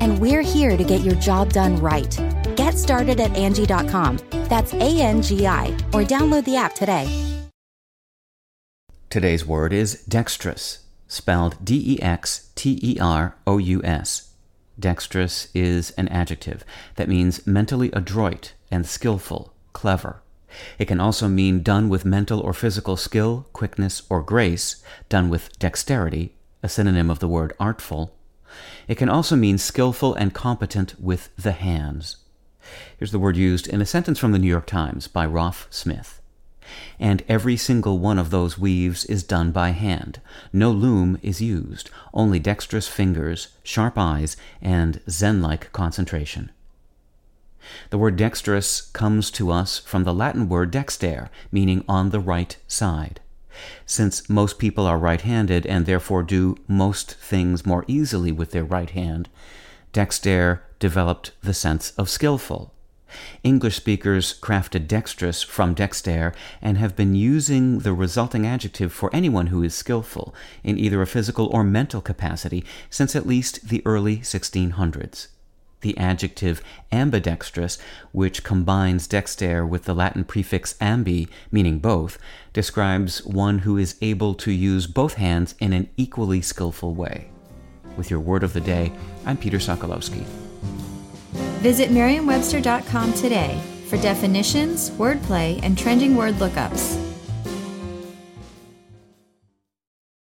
and we're here to get your job done right. Get started at Angi.com. That's A N G I, or download the app today. Today's word is dexterous, spelled D E X T E R O U S. Dexterous is an adjective that means mentally adroit and skillful, clever. It can also mean done with mental or physical skill, quickness, or grace, done with dexterity, a synonym of the word artful. It can also mean skillful and competent with the hands. Here's the word used in a sentence from the New York Times by Roff Smith. And every single one of those weaves is done by hand. No loom is used, only dexterous fingers, sharp eyes, and Zen like concentration. The word dexterous comes to us from the Latin word dexter, meaning on the right side. Since most people are right handed and therefore do most things more easily with their right hand, dexter developed the sense of skillful. English speakers crafted dexterous from dexter and have been using the resulting adjective for anyone who is skillful in either a physical or mental capacity since at least the early 1600s. The adjective ambidextrous, which combines dexter with the Latin prefix ambi, meaning both, describes one who is able to use both hands in an equally skillful way. With your word of the day, I'm Peter Sokolowski. Visit Merriam-Webster.com today for definitions, wordplay, and trending word lookups.